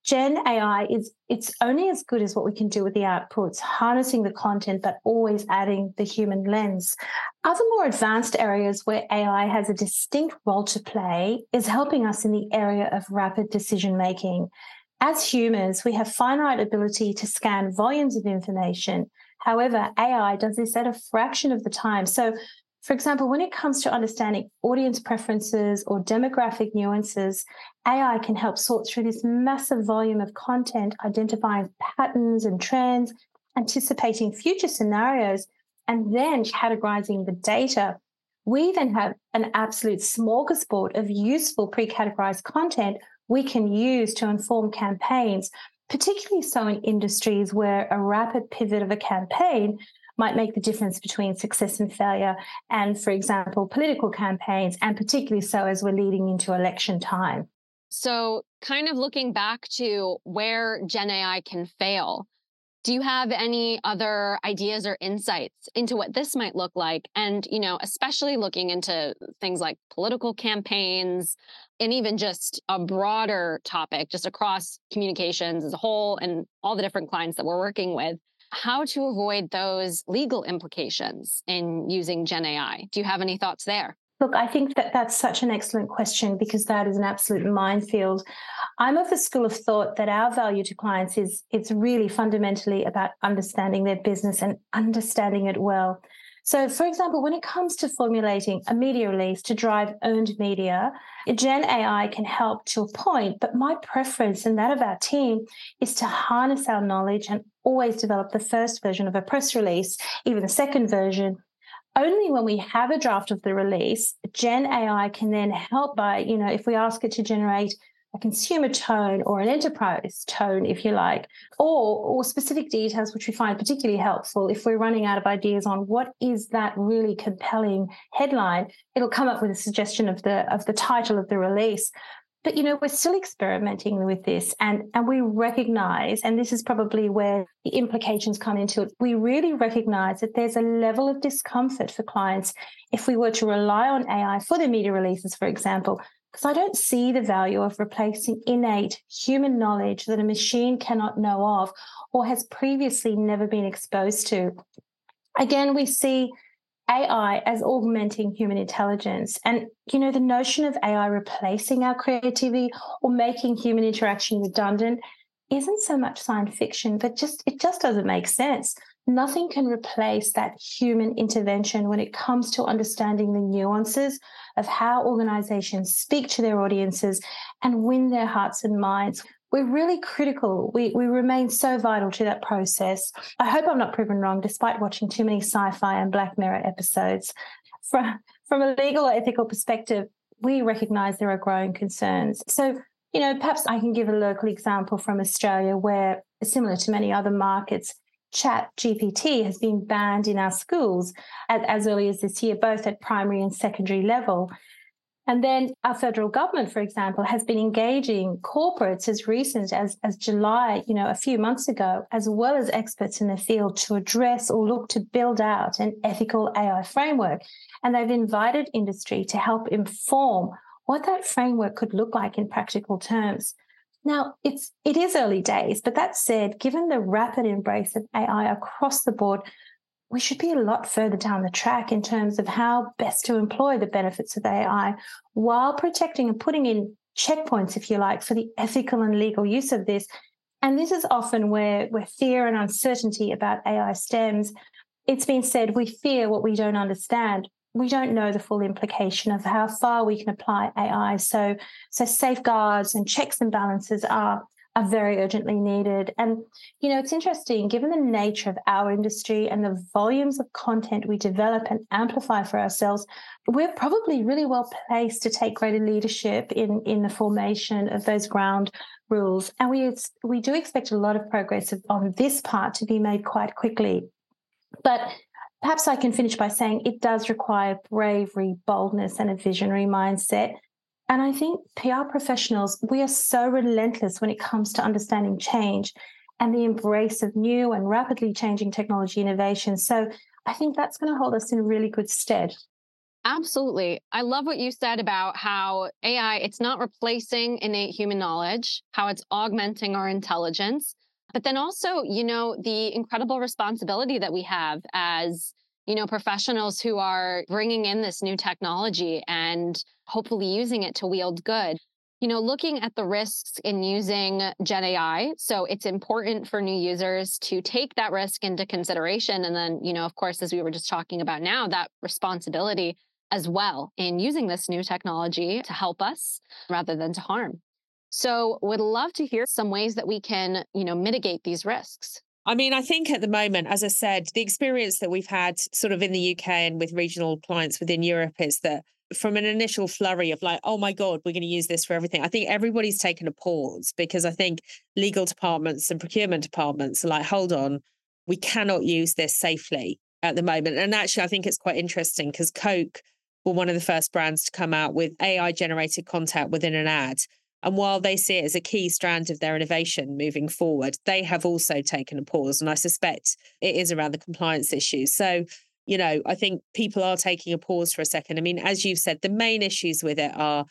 Gen AI is it's only as good as what we can do with the outputs, harnessing the content, but always adding the human lens. Other more advanced areas where AI has a distinct role to play is helping us in the area of rapid decision making. As humans, we have finite ability to scan volumes of information However, AI does this at a fraction of the time. So, for example, when it comes to understanding audience preferences or demographic nuances, AI can help sort through this massive volume of content, identifying patterns and trends, anticipating future scenarios, and then categorizing the data, we then have an absolute smorgasbord of useful pre categorized content we can use to inform campaigns, particularly so in industries where a rapid pivot of a campaign might make the difference between success and failure. And for example, political campaigns, and particularly so as we're leading into election time. So, kind of looking back to where Gen AI can fail, do you have any other ideas or insights into what this might look like? And, you know, especially looking into things like political campaigns and even just a broader topic, just across communications as a whole and all the different clients that we're working with how to avoid those legal implications in using Gen AI. Do you have any thoughts there? Look, I think that that's such an excellent question because that is an absolute minefield. I'm of the school of thought that our value to clients is it's really fundamentally about understanding their business and understanding it well. So, for example, when it comes to formulating a media release to drive earned media, Gen AI can help to a point, but my preference and that of our team is to harness our knowledge and always develop the first version of a press release, even the second version. Only when we have a draft of the release, Gen AI can then help by, you know, if we ask it to generate a consumer tone or an enterprise tone, if you like, or, or specific details, which we find particularly helpful if we're running out of ideas on what is that really compelling headline, it'll come up with a suggestion of the of the title of the release. But you know, we're still experimenting with this and, and we recognize, and this is probably where the implications come into it, we really recognize that there's a level of discomfort for clients if we were to rely on AI for their media releases, for example, because I don't see the value of replacing innate human knowledge that a machine cannot know of or has previously never been exposed to. Again, we see AI as augmenting human intelligence. And, you know, the notion of AI replacing our creativity or making human interaction redundant isn't so much science fiction, but just it just doesn't make sense. Nothing can replace that human intervention when it comes to understanding the nuances of how organizations speak to their audiences and win their hearts and minds. We're really critical. We, we remain so vital to that process. I hope I'm not proven wrong, despite watching too many sci fi and Black Mirror episodes. From, from a legal or ethical perspective, we recognize there are growing concerns. So, you know, perhaps I can give a local example from Australia where, similar to many other markets, Chat GPT has been banned in our schools as early as this year, both at primary and secondary level. And then our federal government, for example, has been engaging corporates as recent as, as July, you know, a few months ago, as well as experts in the field to address or look to build out an ethical AI framework. And they've invited industry to help inform what that framework could look like in practical terms. Now, it's it is early days, but that said, given the rapid embrace of AI across the board, we should be a lot further down the track in terms of how best to employ the benefits of AI while protecting and putting in checkpoints, if you like, for the ethical and legal use of this. And this is often where, where fear and uncertainty about AI stems. It's been said we fear what we don't understand we don't know the full implication of how far we can apply AI. So, so safeguards and checks and balances are are very urgently needed. And you know, it's interesting given the nature of our industry and the volumes of content we develop and amplify for ourselves, we're probably really well placed to take greater leadership in in the formation of those ground rules. And we we do expect a lot of progress on this part to be made quite quickly. But Perhaps I can finish by saying it does require bravery, boldness, and a visionary mindset. And I think PR professionals, we are so relentless when it comes to understanding change and the embrace of new and rapidly changing technology innovation. So I think that's going to hold us in really good stead. Absolutely. I love what you said about how AI, it's not replacing innate human knowledge, how it's augmenting our intelligence. But then also, you know, the incredible responsibility that we have as, you know, professionals who are bringing in this new technology and hopefully using it to wield good. You know, looking at the risks in using Gen AI. So it's important for new users to take that risk into consideration. And then, you know, of course, as we were just talking about now, that responsibility as well in using this new technology to help us rather than to harm. So would love to hear some ways that we can, you know, mitigate these risks. I mean, I think at the moment, as I said, the experience that we've had sort of in the UK and with regional clients within Europe is that from an initial flurry of like, oh my God, we're going to use this for everything. I think everybody's taken a pause because I think legal departments and procurement departments are like, hold on, we cannot use this safely at the moment. And actually, I think it's quite interesting because Coke were one of the first brands to come out with AI generated content within an ad. And while they see it as a key strand of their innovation moving forward, they have also taken a pause. And I suspect it is around the compliance issues. So, you know, I think people are taking a pause for a second. I mean, as you've said, the main issues with it are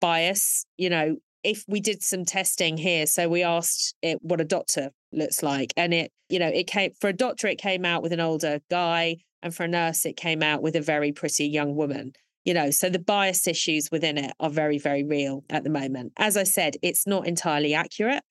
bias. You know, if we did some testing here, so we asked it what a doctor looks like, and it, you know, it came for a doctor, it came out with an older guy, and for a nurse, it came out with a very pretty young woman you know so the bias issues within it are very very real at the moment. As i said it's not entirely accurate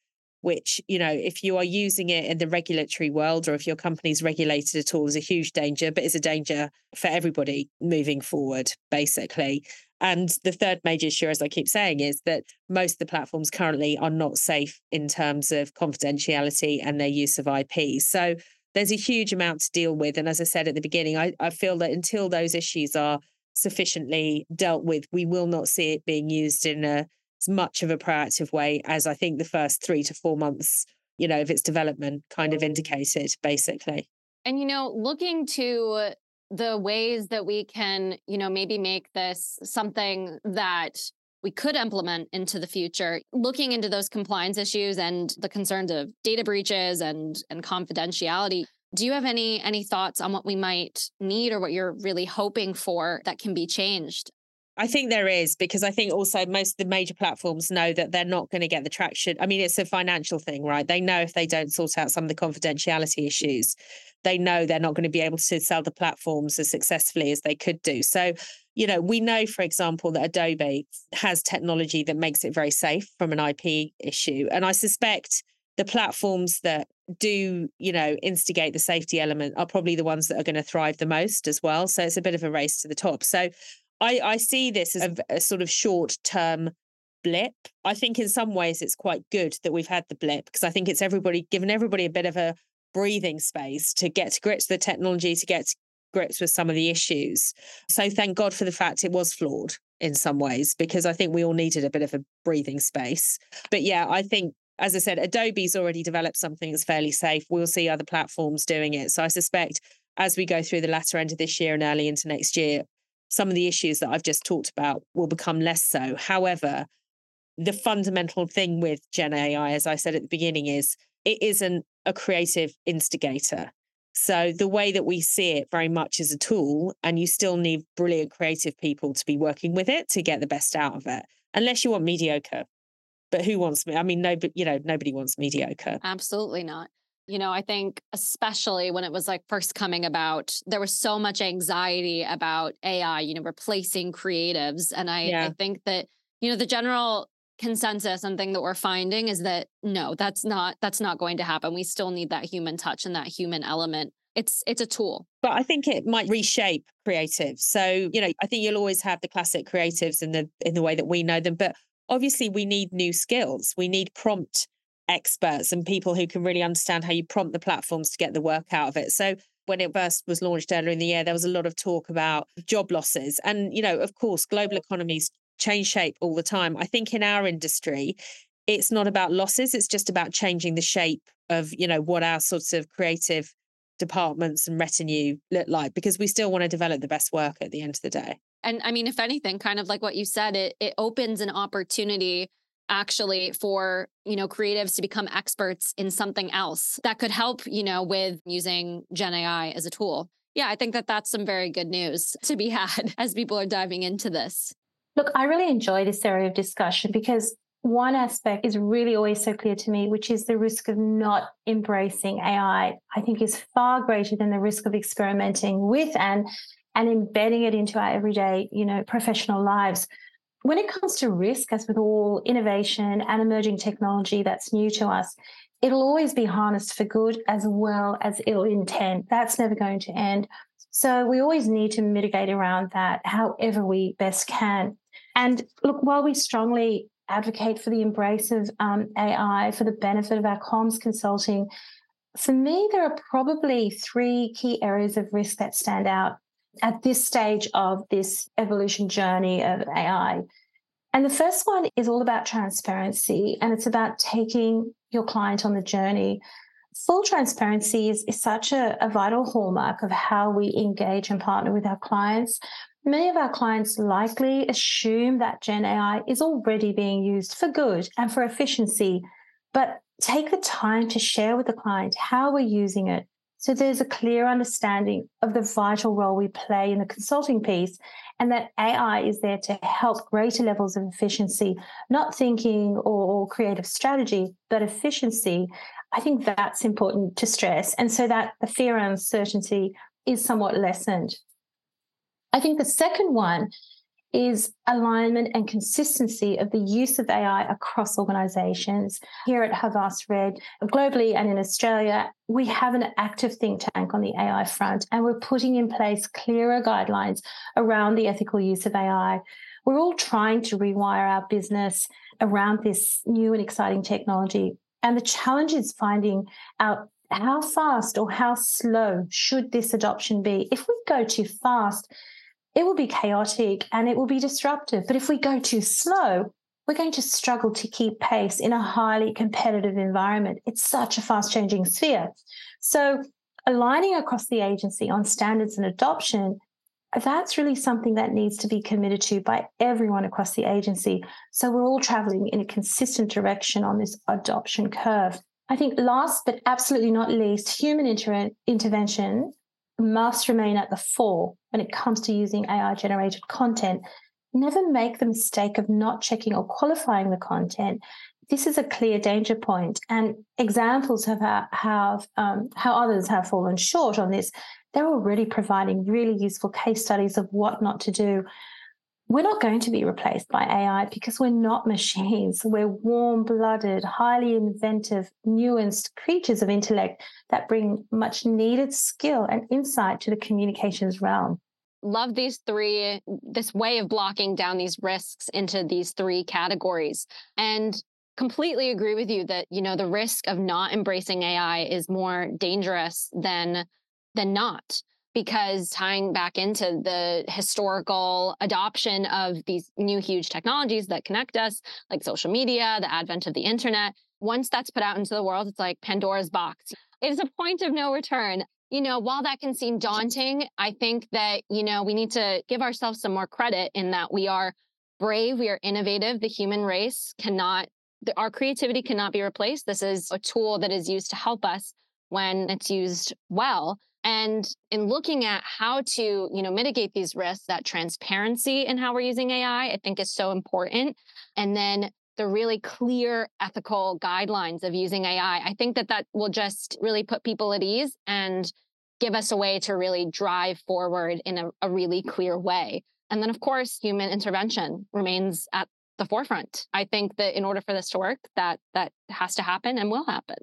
which you know if you are using it in the regulatory world or if your company's regulated at all is a huge danger but it's a danger for everybody moving forward basically. And the third major issue as i keep saying is that most of the platforms currently are not safe in terms of confidentiality and their use of ip so there's a huge amount to deal with. And as i said at the beginning i, I feel that until those issues are sufficiently dealt with, we will not see it being used in a, as much of a proactive way as I think the first three to four months, you know, of its development kind of mm-hmm. indicated, basically. And, you know, looking to the ways that we can, you know, maybe make this something that we could implement into the future looking into those compliance issues and the concerns of data breaches and and confidentiality do you have any any thoughts on what we might need or what you're really hoping for that can be changed? I think there is because I think also most of the major platforms know that they're not going to get the traction. I mean, it's a financial thing, right? They know if they don't sort out some of the confidentiality issues, they know they're not going to be able to sell the platforms as successfully as they could do. So, you know, we know, for example, that Adobe has technology that makes it very safe from an IP issue. And I suspect the platforms that do you know instigate the safety element are probably the ones that are going to thrive the most as well. So it's a bit of a race to the top. So i i see this as a, a sort of short term blip. I think in some ways it's quite good that we've had the blip because i think it's everybody given everybody a bit of a breathing space to get to grips with the technology to get to grips with some of the issues. So thank god for the fact it was flawed in some ways because i think we all needed a bit of a breathing space. But yeah i think as I said, Adobe's already developed something that's fairly safe. We'll see other platforms doing it. So I suspect as we go through the latter end of this year and early into next year, some of the issues that I've just talked about will become less so. However, the fundamental thing with Gen AI, as I said at the beginning, is it isn't a creative instigator. So the way that we see it very much is a tool, and you still need brilliant creative people to be working with it to get the best out of it, unless you want mediocre but who wants me? I mean, no, but you know, nobody wants mediocre. Absolutely not. You know, I think especially when it was like first coming about, there was so much anxiety about AI, you know, replacing creatives. And I, yeah. I think that, you know, the general consensus and thing that we're finding is that no, that's not that's not going to happen. We still need that human touch and that human element it's it's a tool but i think it might reshape creatives so you know i think you'll always have the classic creatives in the in the way that we know them but obviously we need new skills. We need prompt experts and people who can really understand how you prompt the platforms to get the work out of it. So when it first was launched earlier in the year, there was a lot of talk about job losses. And, you know, of course, global economies change shape all the time. I think in our industry, it's not about losses, it's just about changing the shape of, you know, what our sorts of creative departments and retinue look like because we still want to develop the best work at the end of the day. And I mean, if anything, kind of like what you said, it it opens an opportunity actually for you know creatives to become experts in something else that could help you know with using gen ai as a tool. Yeah i think that that's some very good news to be had as people are diving into this. Look i really enjoy this area of discussion because one aspect is really always so clear to me which is the risk of not embracing ai i think is far greater than the risk of experimenting with and and embedding it into our everyday, you know, professional lives. When it comes to risk, as with all innovation and emerging technology that's new to us, it'll always be harnessed for good as well as ill intent. That's never going to end. So we always need to mitigate around that however we best can. And look, while we strongly advocate for the embrace of um, AI for the benefit of our comms consulting For me, there are probably three key areas of risk that stand out at this stage of this evolution journey of AI. And the first one is all about transparency, and it's about taking your client on the journey. Full transparency is, is such a, a vital hallmark of how we engage and partner with our clients. Many of our clients likely assume that Gen AI is already being used for good and for efficiency, but take the time to share with the client how we're using it. So there's a clear understanding of the vital role we play in the consulting piece and that AI is there to help greater levels of efficiency, not thinking or, creative strategy, but efficiency. I think that's important to stress. And so that the fear and uncertainty is somewhat lessened. I think the second one is alignment and consistency of the use of AI across organizations. Here at Havas Red, globally and in Australia, we have an active think tank on the AI front, and we're putting in place clearer guidelines around the ethical use of AI. We're all trying to rewire our business around this new and exciting technology. And the challenge is finding out how fast or how slow should this adoption be. If we go too fast, it will be chaotic and it will be disruptive. But if we go too slow, we're going to struggle to keep pace in a highly competitive environment. It's such a fast changing sphere. So, aligning across the agency on standards and adoption, that's really something that needs to be committed to by everyone across the agency. So, we're all traveling in a consistent direction on this adoption curve. I think last but absolutely not least, human inter- intervention must remain at the fore when it comes to using AI generated content. Never make the mistake of not checking or qualifying the content. This is a clear danger point, and examples of how, um, how others have fallen short on this. They're already providing really useful case studies of what not to do we're not going to be replaced by AI because we're not machines. We're warm blooded, highly inventive, nuanced creatures of intellect that bring much needed skill and insight to the communications realm. Love these three, this way of blocking down these risks into these three categories. And completely agree with you that, you know, the risk of not embracing AI is more dangerous than than not because tying back into the historical adoption of these new huge technologies that connect us, like social media, the advent of the internet, once that's put out into the world, it's like Pandora's box. It's a point of no return. You know, while that can seem daunting, I think that, you know, we need to give ourselves some more credit in that we are brave, we are innovative. The human race cannot, our creativity cannot be replaced. This is a tool that is used to help us when it's used well. And in looking at how to, you know, mitigate these risks, that transparency in how we're using AI, I think is so important. And then the really clear ethical guidelines of using AI, I think that that will just really put people at ease and give us a way to really drive forward in a, a really clear way. And then, of course, human intervention remains at the forefront. I think that in order for this to work, that that has to happen and will happen.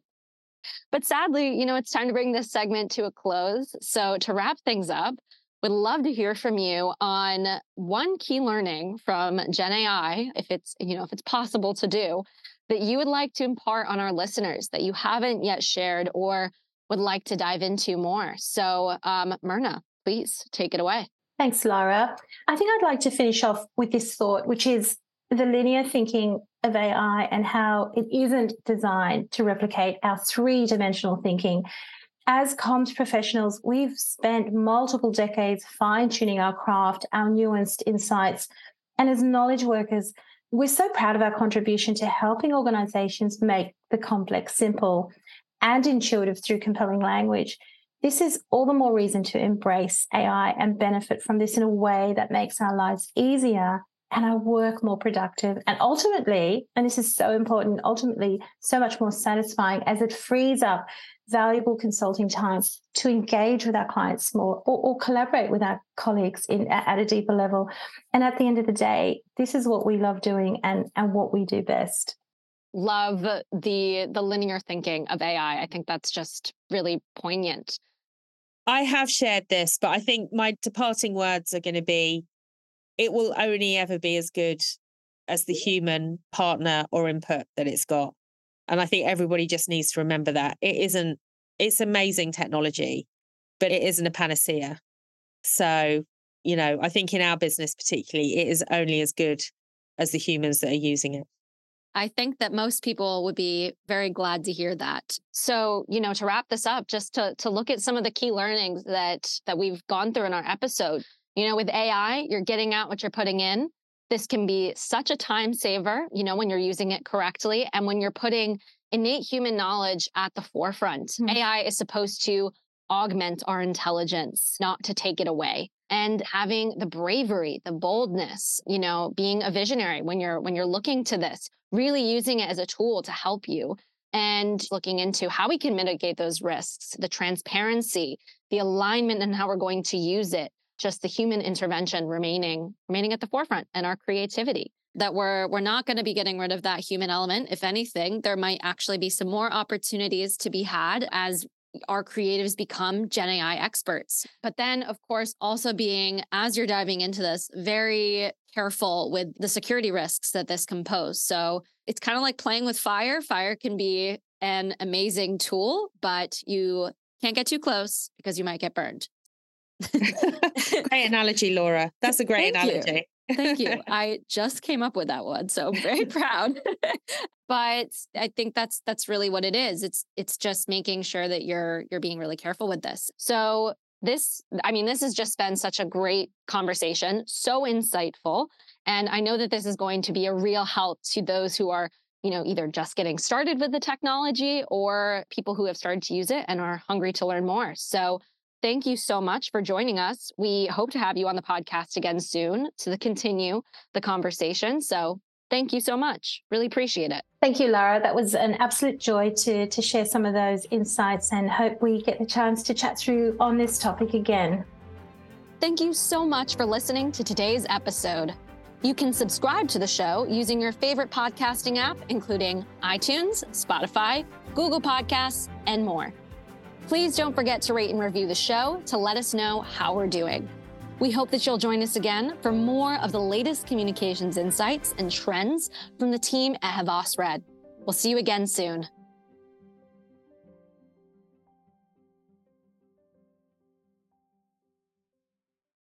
But sadly, you know, it's time to bring this segment to a close. So to wrap things up, would love to hear from you on one key learning from Gen AI, if it's, you know, if it's possible to do, that you would like to impart on our listeners that you haven't yet shared or would like to dive into more. So, um, Myrna, please take it away. Thanks, Lara. I think I'd like to finish off with this thought, which is the linear thinking of AI and how it isn't designed to replicate our three dimensional thinking. As comms professionals, we've spent multiple decades fine tuning our craft, our nuanced insights. And as knowledge workers, we're so proud of our contribution to helping organizations make the complex simple and intuitive through compelling language. This is all the more reason to embrace AI and benefit from this in a way that makes our lives easier and our work more productive. And ultimately, and this is so important, ultimately, so much more satisfying as it frees up valuable consulting time to engage with our clients more or, or collaborate with our colleagues in, at a deeper level. And at the end of the day, this is what we love doing and, and what we do best. Love the the linear thinking of AI. I think that's just really poignant. I have shared this, but I think my departing words are going to be it will only ever be as good as the human partner or input that it's got. And I think everybody just needs to remember that it isn't it's amazing technology, but it isn't a panacea. So, you know, I think in our business, particularly, it is only as good as the humans that are using it. I think that most people would be very glad to hear that. So, you know, to wrap this up, just to to look at some of the key learnings that that we've gone through in our episode. You know, with AI, you're getting out what you're putting in. This can be such a time saver, you know, when you're using it correctly and when you're putting innate human knowledge at the forefront. Mm-hmm. AI is supposed to augment our intelligence, not to take it away. And having the bravery, the boldness, you know, being a visionary when you're when you're looking to this, really using it as a tool to help you and looking into how we can mitigate those risks, the transparency, the alignment and how we're going to use it, just the human intervention remaining remaining at the forefront and our creativity that we're we're not going to be getting rid of that human element. If anything there might actually be some more opportunities to be had as our creatives become gen ai experts. But then of course also being as you're diving into this very careful with the security risks that this can pose. So it's kind of like playing with fire. Fire can be an amazing tool but you can't get too close because you might get burned great analogy Lara that's a great Thank analogy you. Thank you. I just came up with that one, so I'm very proud. but I think that's that's really what it is. It's it's just making sure that you're you're being really careful with this. So this I mean this has just been such a great conversation, so insightful, and I know that this is going to be a real help to those who are you know either just getting started with the technology or people who have started to use it and are hungry to learn more. So Thank you so much for joining us. We hope to have you on the podcast again soon to continue the conversation. So thank you so much. Really appreciate it. Thank you, Lara. That was an absolute joy to, to share some of those insights and hope we get the chance to chat through on this topic again. Thank you so much for listening to today's episode. You can subscribe to the show using your favorite podcasting app, including iTunes, Spotify, Google Podcasts, and more. Please don't forget to rate and review the show to let us know how we're doing. We hope that you'll join us again for more of the latest communications insights and trends from the team at Havas Red. We'll see you again soon.